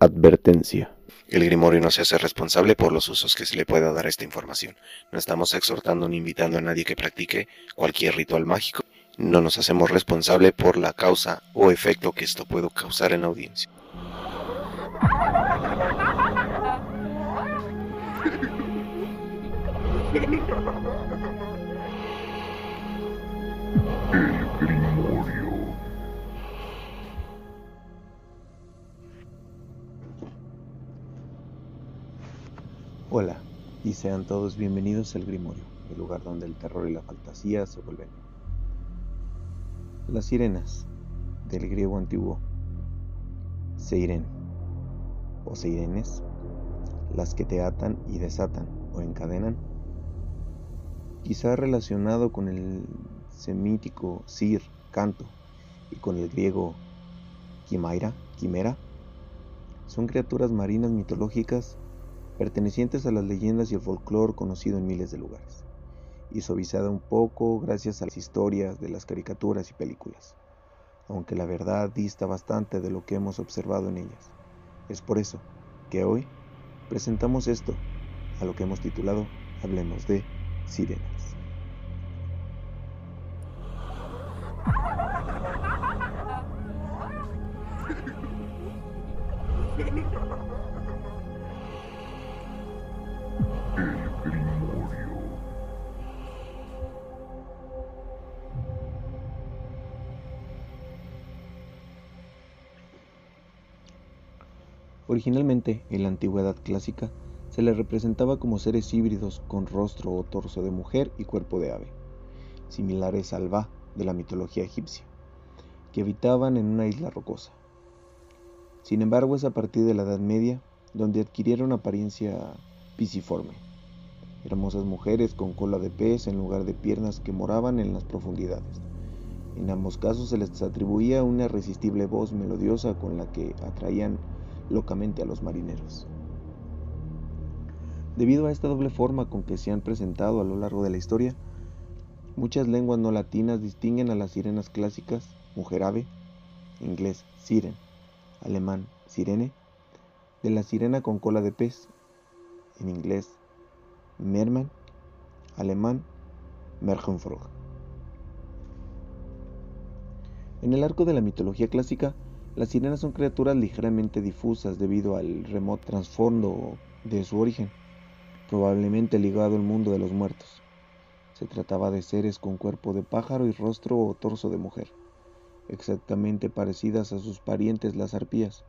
Advertencia. El Grimorio no se hace responsable por los usos que se le pueda dar a esta información. No estamos exhortando ni invitando a nadie que practique cualquier ritual mágico. No nos hacemos responsable por la causa o efecto que esto pueda causar en la audiencia. El Hola, y sean todos bienvenidos al Grimorio, el lugar donde el terror y la fantasía se vuelven. Las sirenas, del griego antiguo seiren o seirenes, las que te atan y desatan o encadenan, quizá relacionado con el semítico sir, canto, y con el griego quimaira, quimera, son criaturas marinas mitológicas pertenecientes a las leyendas y el folclore conocido en miles de lugares, y suavizada un poco gracias a las historias de las caricaturas y películas, aunque la verdad dista bastante de lo que hemos observado en ellas. Es por eso que hoy presentamos esto, a lo que hemos titulado Hablemos de Sirenas. Originalmente, en la antigüedad clásica, se les representaba como seres híbridos con rostro o torso de mujer y cuerpo de ave, similares al Va de la mitología egipcia, que habitaban en una isla rocosa. Sin embargo, es a partir de la Edad Media donde adquirieron apariencia pisiforme, hermosas mujeres con cola de pez en lugar de piernas que moraban en las profundidades. En ambos casos se les atribuía una irresistible voz melodiosa con la que atraían locamente a los marineros. Debido a esta doble forma con que se han presentado a lo largo de la historia, muchas lenguas no latinas distinguen a las sirenas clásicas, mujer ave, inglés siren, alemán sirene, de la sirena con cola de pez, en inglés merman, alemán Mergenfrog. En el arco de la mitología clásica, las sirenas son criaturas ligeramente difusas debido al remoto trasfondo de su origen, probablemente ligado al mundo de los muertos. Se trataba de seres con cuerpo de pájaro y rostro o torso de mujer, exactamente parecidas a sus parientes las arpías,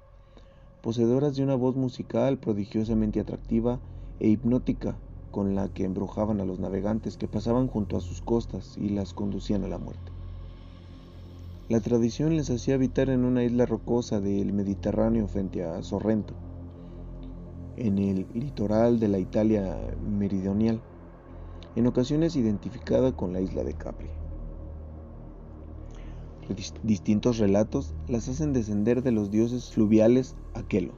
poseedoras de una voz musical prodigiosamente atractiva e hipnótica con la que embrujaban a los navegantes que pasaban junto a sus costas y las conducían a la muerte. La tradición les hacía habitar en una isla rocosa del Mediterráneo frente a Sorrento, en el litoral de la Italia meridional, en ocasiones identificada con la isla de Capri. Distintos relatos las hacen descender de los dioses fluviales Aquelo.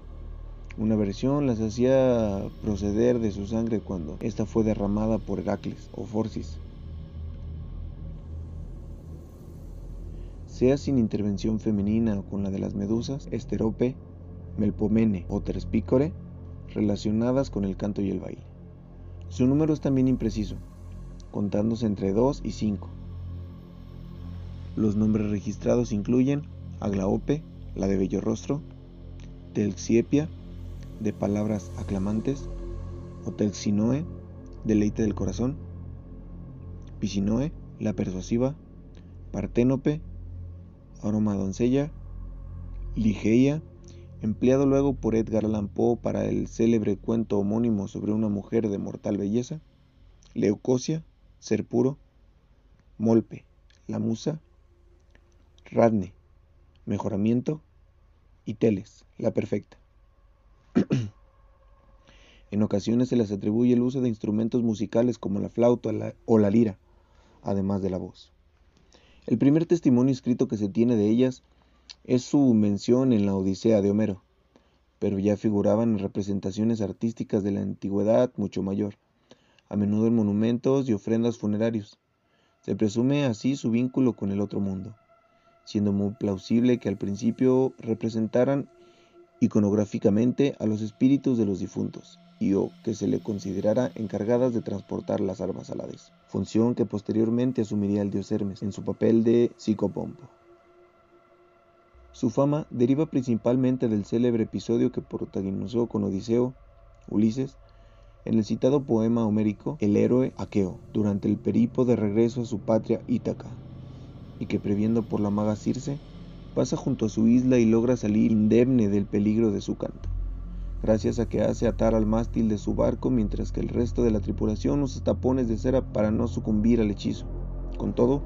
Una versión las hacía proceder de su sangre cuando ésta fue derramada por Heracles o Forcis, sea sin intervención femenina o con la de las medusas, Esterope, Melpomene o Terspícore, relacionadas con el canto y el baile. Su número es también impreciso, contándose entre 2 y 5. Los nombres registrados incluyen Aglaope, la de bello rostro, Telxiepia, de palabras aclamantes, o Telxinoe, deleite del corazón, Pisinoe, la persuasiva, Parténope, aroma doncella, Ligeia, empleado luego por Edgar Allan Poe para el célebre cuento homónimo sobre una mujer de mortal belleza, Leucosia, ser puro, Molpe, la musa, Radne, mejoramiento, y Teles, la perfecta. en ocasiones se les atribuye el uso de instrumentos musicales como la flauta o la lira, además de la voz. El primer testimonio escrito que se tiene de ellas es su mención en la Odisea de Homero, pero ya figuraban en representaciones artísticas de la antigüedad mucho mayor, a menudo en monumentos y ofrendas funerarios. Se presume así su vínculo con el otro mundo, siendo muy plausible que al principio representaran iconográficamente a los espíritus de los difuntos y o que se le considerara encargadas de transportar las armas al Hades, función que posteriormente asumiría el dios Hermes en su papel de psicopompo. Su fama deriva principalmente del célebre episodio que protagonizó con Odiseo, Ulises, en el citado poema homérico El héroe Aqueo, durante el peripo de regreso a su patria Ítaca, y que previendo por la maga Circe, pasa junto a su isla y logra salir indemne del peligro de su canto, gracias a que hace atar al mástil de su barco mientras que el resto de la tripulación usa tapones de cera para no sucumbir al hechizo. Con todo,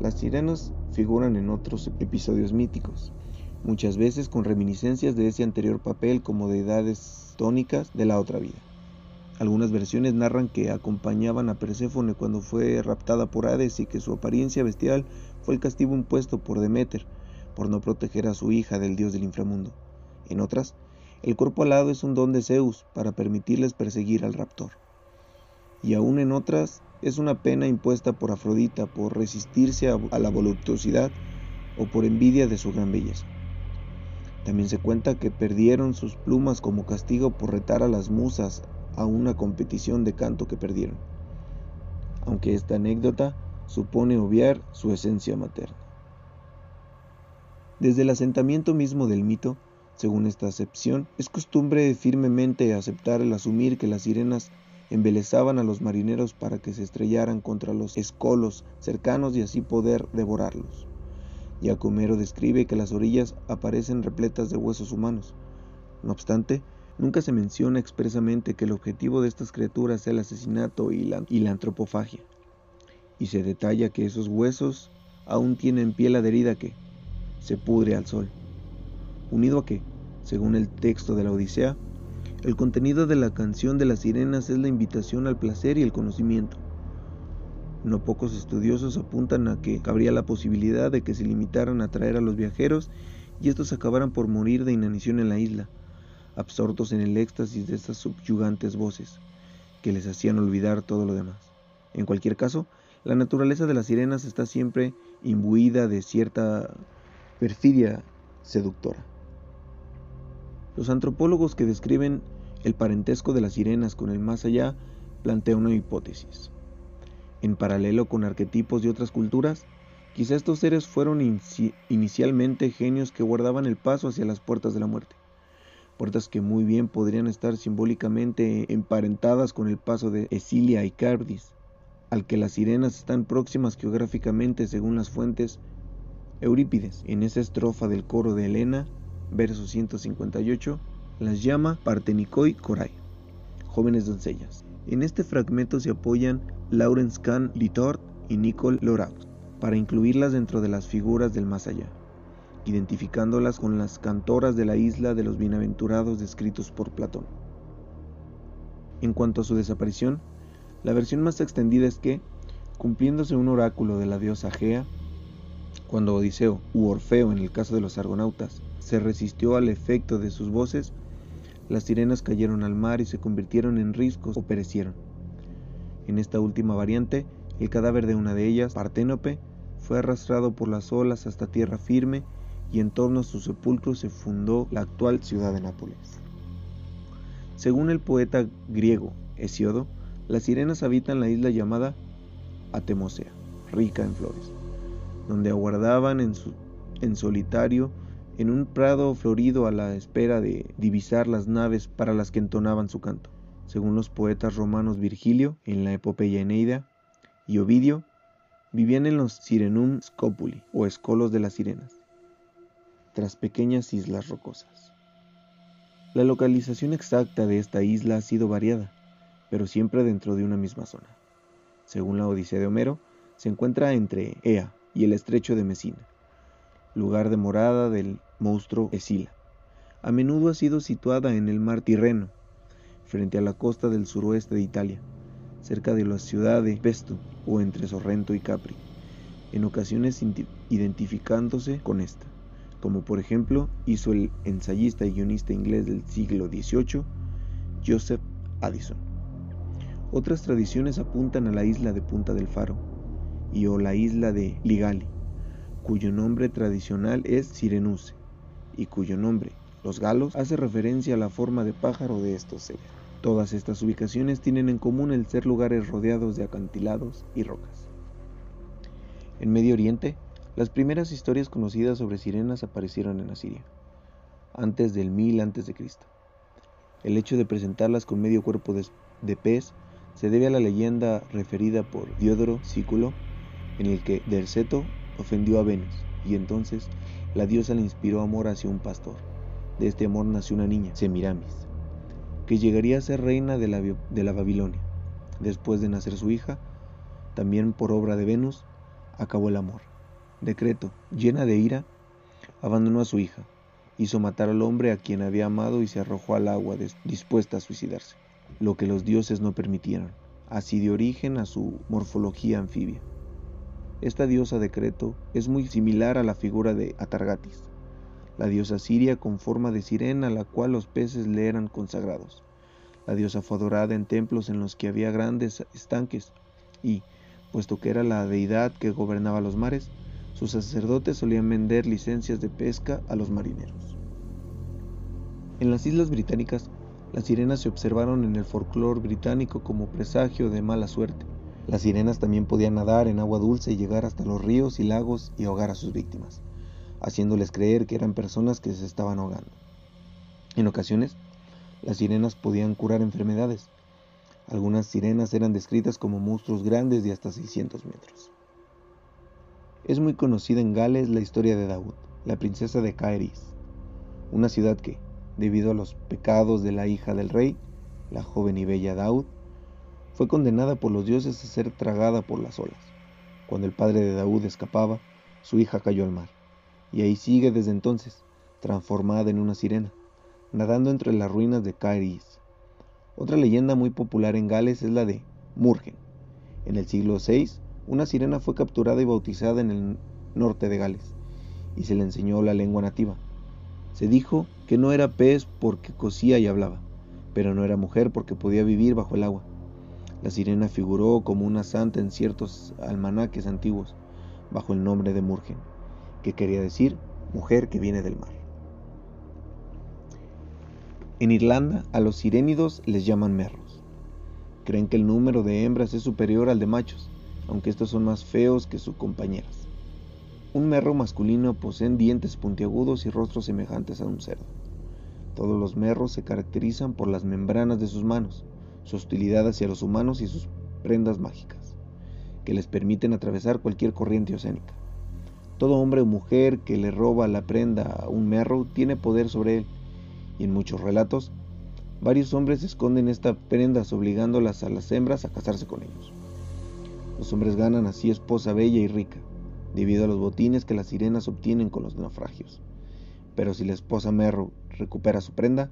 las sirenas figuran en otros episodios míticos, muchas veces con reminiscencias de ese anterior papel como deidades tónicas de la otra vida. Algunas versiones narran que acompañaban a Perséfone cuando fue raptada por Hades y que su apariencia bestial fue el castigo impuesto por Demeter por no proteger a su hija del dios del inframundo. En otras, el cuerpo alado es un don de Zeus para permitirles perseguir al raptor. Y aún en otras, es una pena impuesta por Afrodita por resistirse a, la voluptuosidad o por envidia de su gran belleza. También se cuenta que perdieron sus plumas como castigo por retar a las musas a una competición de canto que perdieron, aunque esta anécdota supone obviar su esencia materna. Desde el asentamiento mismo del mito, según esta acepción, es costumbre firmemente aceptar el asumir que las sirenas embelezaban a los marineros para que se estrellaran contra los escolos cercanos y así poder devorarlos. Yacomero describe que las orillas aparecen repletas de huesos humanos. No obstante, nunca se menciona expresamente que el objetivo de estas criaturas sea el asesinato y la, y la antropofagia. Y se detalla que esos huesos aún tienen piel adherida que se pudre al sol. Unido a que, según el texto de la Odisea, el contenido de la canción de las sirenas es la invitación al placer y el conocimiento. No pocos estudiosos apuntan a que cabría la posibilidad de que se limitaran a traer a los viajeros y estos acabaran por morir de inanición en la isla, absortos en el éxtasis de estas subyugantes voces, que les hacían olvidar todo lo demás. En cualquier caso, la naturaleza de las sirenas está siempre imbuida de cierta perfidia seductora. Los antropólogos que describen el parentesco de las sirenas con el más allá plantea una hipótesis. En paralelo con arquetipos de otras culturas, quizá estos seres fueron inicialmente genios que guardaban el paso hacia las puertas de la muerte, puertas que muy bien podrían estar simbólicamente emparentadas con el paso de Esilia y Cardis, al que las sirenas están próximas geográficamente según las fuentes Eurípides, en esa estrofa del coro de Helena, verso 158, las llama Partenicoi Corai, jóvenes doncellas. En este fragmento se apoyan Laurence Kahn Litort y Nicole Loraud para incluirlas dentro de las figuras del más allá, identificándolas con las cantoras de la isla de los bienaventurados descritos por Platón. En cuanto a su desaparición, la versión más extendida es que, cumpliéndose un oráculo de la diosa Gea, cuando Odiseo u Orfeo en el caso de los argonautas se resistió al efecto de sus voces, las sirenas cayeron al mar y se convirtieron en riscos o perecieron. En esta última variante, el cadáver de una de ellas, Parténope, fue arrastrado por las olas hasta tierra firme y en torno a su sepulcro se fundó la actual ciudad de Nápoles. Según el poeta griego Hesiodo, las sirenas habitan la isla llamada Atemosea, rica en flores, donde aguardaban en, en solitario en un prado florido a la espera de divisar las naves para las que entonaban su canto. Según los poetas romanos Virgilio, en la epopeya Eneida, y Ovidio, vivían en los Sirenum Scopuli, o escolos de las sirenas, tras pequeñas islas rocosas. La localización exacta de esta isla ha sido variada, pero siempre dentro de una misma zona. Según la Odisea de Homero, se encuentra entre Ea y el estrecho de Mesina, lugar de morada del monstruo Escila. A menudo ha sido situada en el mar Tirreno, frente a la costa del suroeste de Italia, cerca de la ciudad de Pesto o entre Sorrento y Capri, en ocasiones identificándose con esta, como por ejemplo hizo el ensayista y guionista inglés del siglo XVIII, Joseph Addison. Otras tradiciones apuntan a la isla de Punta del Faro y o la isla de Ligali, cuyo nombre tradicional es Sirenuse y cuyo nombre los galos, hace referencia a la forma de pájaro de estos seres. Todas estas ubicaciones tienen en común el ser lugares rodeados de acantilados y rocas. En Medio Oriente, las primeras historias conocidas sobre sirenas aparecieron en Asiria, antes del 1000 a.C. El hecho de presentarlas con medio cuerpo de, de pez se debe a la leyenda referida por Diodoro Sículo, en el que Derceto ofendió a Venus, y entonces la diosa le inspiró amor hacia un pastor. De este amor nació una niña, Semiramis, que llegaría a ser reina de la, de la Babilonia. Después de nacer su hija, también por obra de Venus, acabó el amor. Decreto, llena de ira, abandonó a su hija, hizo matar al hombre a quien había amado y se arrojó al agua dispuesta a suicidarse, lo que los dioses no permitieron. Así dio origen a su morfología anfibia. Esta diosa decreto es muy similar a la figura de Atargatis, la diosa siria con forma de sirena a la cual los peces le eran consagrados. La diosa fue adorada en templos en los que había grandes estanques y, puesto que era la deidad que gobernaba los mares, sus sacerdotes solían vender licencias de pesca a los marineros. En las islas británicas, las sirenas se observaron en el folclore británico como presagio de mala suerte. Las sirenas también podían nadar en agua dulce y llegar hasta los ríos y lagos y ahogar a sus víctimas, haciéndoles creer que eran personas que se estaban ahogando. En ocasiones, las sirenas podían curar enfermedades. Algunas sirenas eran descritas como monstruos grandes de hasta 600 metros. Es muy conocida en Gales la historia de Daud, la princesa de Caeris, una ciudad que, debido a los pecados de la hija del rey, la joven y bella Daud, fue condenada por los dioses a ser tragada por las olas. Cuando el padre de Daud escapaba, su hija cayó al mar, y ahí sigue desde entonces, transformada en una sirena, nadando entre las ruinas de Cairis. Otra leyenda muy popular en Gales es la de Murgen. En el siglo VI, una sirena fue capturada y bautizada en el norte de Gales, y se le enseñó la lengua nativa. Se dijo que no era pez porque cosía y hablaba, pero no era mujer porque podía vivir bajo el agua. La sirena figuró como una santa en ciertos almanaques antiguos, bajo el nombre de Murgen, que quería decir mujer que viene del mar. En Irlanda a los sirénidos les llaman merros. Creen que el número de hembras es superior al de machos, aunque estos son más feos que sus compañeras. Un merro masculino posee dientes puntiagudos y rostros semejantes a un cerdo. Todos los merros se caracterizan por las membranas de sus manos, su hostilidad hacia los humanos y sus prendas mágicas, que les permiten atravesar cualquier corriente oceánica. Todo hombre o mujer que le roba la prenda a un merro tiene poder sobre él, y en muchos relatos, varios hombres esconden estas prendas obligándolas a las hembras a casarse con ellos. Los hombres ganan así esposa bella y rica, debido a los botines que las sirenas obtienen con los naufragios. Pero si la esposa merro recupera su prenda,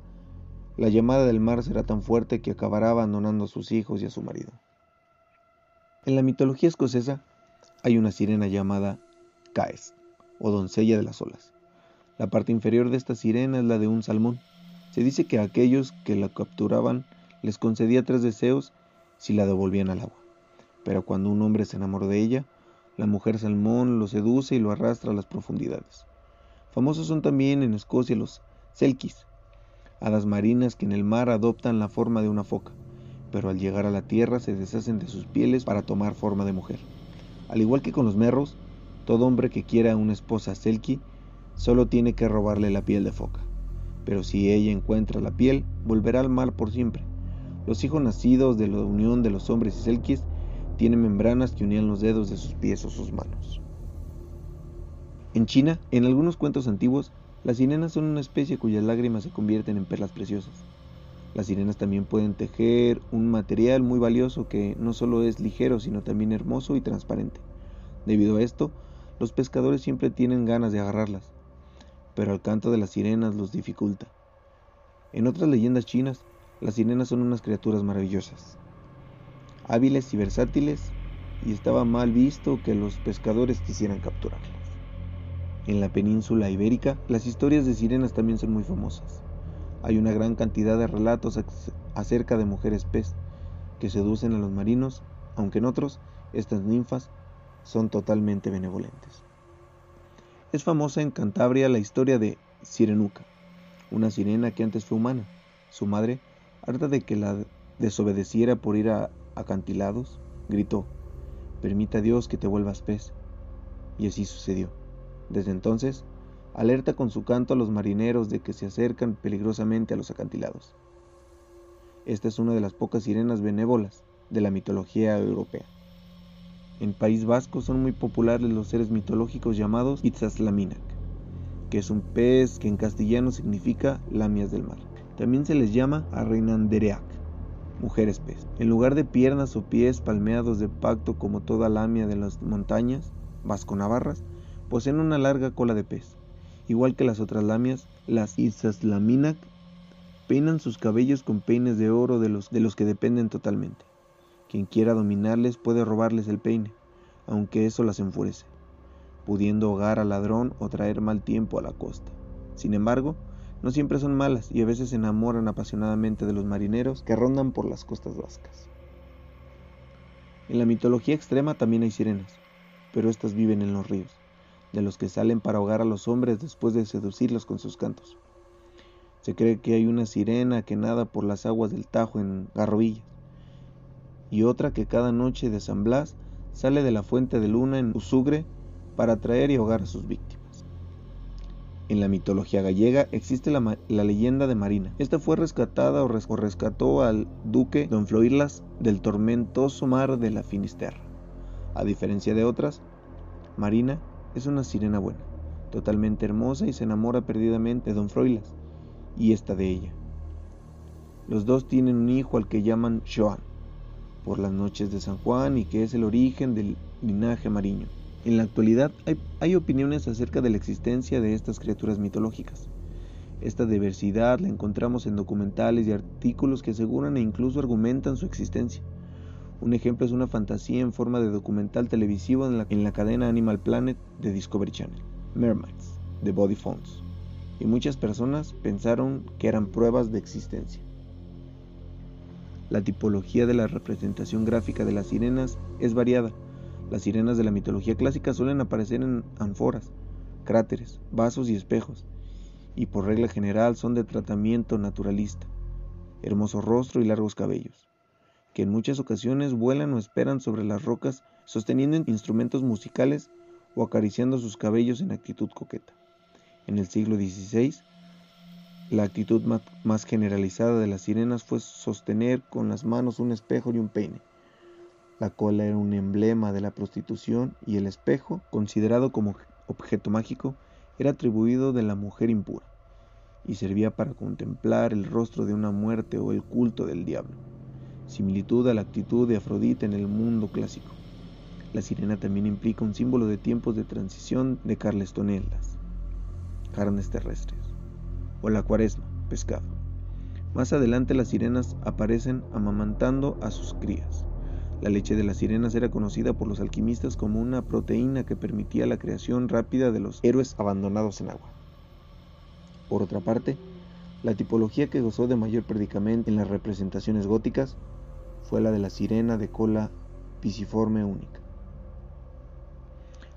la llamada del mar será tan fuerte que acabará abandonando a sus hijos y a su marido. En la mitología escocesa hay una sirena llamada Caes, o doncella de las olas. La parte inferior de esta sirena es la de un salmón. Se dice que a aquellos que la capturaban les concedía tres deseos si la devolvían al agua. Pero cuando un hombre se enamoró de ella, la mujer salmón lo seduce y lo arrastra a las profundidades. Famosos son también en Escocia los selkis, hadas marinas que en el mar adoptan la forma de una foca, pero al llegar a la tierra se deshacen de sus pieles para tomar forma de mujer. Al igual que con los merros, todo hombre que quiera una esposa selkie solo tiene que robarle la piel de foca. Pero si ella encuentra la piel, volverá al mar por siempre. Los hijos nacidos de la unión de los hombres y selkies tienen membranas que unían los dedos de sus pies o sus manos. En China, en algunos cuentos antiguos, las sirenas son una especie cuyas lágrimas se convierten en perlas preciosas. Las sirenas también pueden tejer un material muy valioso que no solo es ligero, sino también hermoso y transparente. Debido a esto, los pescadores siempre tienen ganas de agarrarlas, pero el canto de las sirenas los dificulta. En otras leyendas chinas, las sirenas son unas criaturas maravillosas, hábiles y versátiles, y estaba mal visto que los pescadores quisieran capturarlas. En la península ibérica, las historias de sirenas también son muy famosas. Hay una gran cantidad de relatos acerca de mujeres pez que seducen a los marinos, aunque en otros, estas ninfas son totalmente benevolentes. Es famosa en Cantabria la historia de Sirenuca, una sirena que antes fue humana. Su madre, harta de que la desobedeciera por ir a acantilados, gritó, permita Dios que te vuelvas pez. Y así sucedió. Desde entonces, alerta con su canto a los marineros de que se acercan peligrosamente a los acantilados. Esta es una de las pocas sirenas benévolas de la mitología europea. En País Vasco son muy populares los seres mitológicos llamados Itzaslaminac, que es un pez que en castellano significa lamias del mar. También se les llama Arreinandereac, mujeres pez. En lugar de piernas o pies palmeados de pacto como toda lamia de las montañas vasco-navarras, poseen una larga cola de pez. Igual que las otras lamias, las Itzaslaminac peinan sus cabellos con peines de oro de los, de los que dependen totalmente. Quien quiera dominarles puede robarles el peine, aunque eso las enfurece, pudiendo ahogar al ladrón o traer mal tiempo a la costa. Sin embargo, no siempre son malas y a veces se enamoran apasionadamente de los marineros que rondan por las costas vascas. En la mitología extrema también hay sirenas, pero estas viven en los ríos, de los que salen para ahogar a los hombres después de seducirlos con sus cantos. Se cree que hay una sirena que nada por las aguas del Tajo en Garrovilla, y otra que cada noche de San Blas sale de la fuente de luna en Usugre para atraer y ahogar a sus víctimas. En la mitología gallega existe la, leyenda de Marina. Esta fue rescatada o, o rescató al duque Don Floirlas del tormentoso mar de la Finisterra. A diferencia de otras, Marina es una sirena buena, totalmente hermosa y se enamora perdidamente de Don Froilas y esta de ella. Los dos tienen un hijo al que llaman Joan por las noches de San Juan y que es el origen del linaje mariño. En la actualidad hay, hay, opiniones acerca de la existencia de estas criaturas mitológicas. Esta diversidad la encontramos en documentales y artículos que aseguran e incluso argumentan su existencia. Un ejemplo es una fantasía en forma de documental televisivo en la, en la cadena Animal Planet de Discovery Channel, Mermaids, de Body Phones, y muchas personas pensaron que eran pruebas de existencia. La tipología de la representación gráfica de las sirenas es variada. Las sirenas de la mitología clásica suelen aparecer en ánforas, cráteres, vasos y espejos, y por regla general son de tratamiento naturalista, hermoso rostro y largos cabellos, que en muchas ocasiones vuelan o esperan sobre las rocas sosteniendo instrumentos musicales o acariciando sus cabellos en actitud coqueta. En el siglo XVI, la actitud más generalizada de las sirenas fue sostener con las manos un espejo y un peine. La cola era un emblema de la prostitución y el espejo, considerado como objeto mágico, era atribuido de la mujer impura y servía para contemplar el rostro de una muerte o el culto del diablo, similitud a la actitud de Afrodita en el mundo clásico. La sirena también implica un símbolo de tiempos de transición de carlestonelas, carnes terrestres o la cuaresma, pescado. Más adelante las sirenas aparecen amamantando a sus crías. La leche de las sirenas era conocida por los alquimistas como una proteína que permitía la creación rápida de los héroes abandonados en agua. Por otra parte, la tipología que gozó de mayor predicamento en las representaciones góticas fue la de la sirena de cola pisiforme única.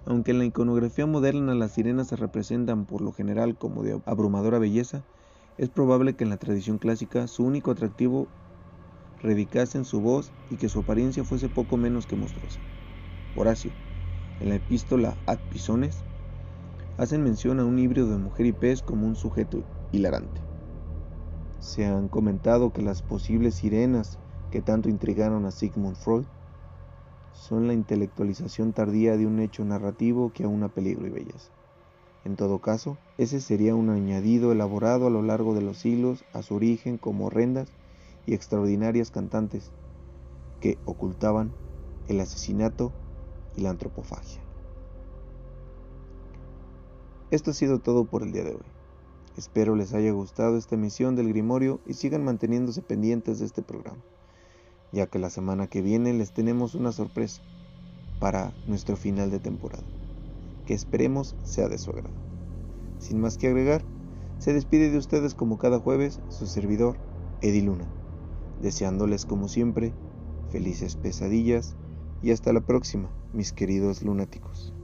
Aunque en la iconografía moderna las sirenas se representan por lo general como de abrumadora belleza, es probable que en la tradición clásica su único atractivo radicase en su voz y que su apariencia fuese poco menos que monstruosa. Horacio, en la epístola Ad Pisones, hacen mención a un híbrido de mujer y pez como un sujeto hilarante. Se han comentado que las posibles sirenas que tanto intrigaron a Sigmund Freud son la intelectualización tardía de un hecho narrativo que aúna peligro y belleza. En todo caso, ese sería un añadido elaborado a lo largo de los siglos a su origen como horrendas y extraordinarias cantantes que ocultaban el asesinato y la antropofagia. Esto ha sido todo por el día de hoy. Espero les haya gustado esta emisión del Grimorio y sigan manteniéndose pendientes de este programa ya que la semana que viene les tenemos una sorpresa para nuestro final de temporada, que esperemos sea de su agrado. Sin más que agregar, se despide de ustedes como cada jueves su servidor, Eddie Luna, deseándoles como siempre felices pesadillas y hasta la próxima, mis queridos lunáticos.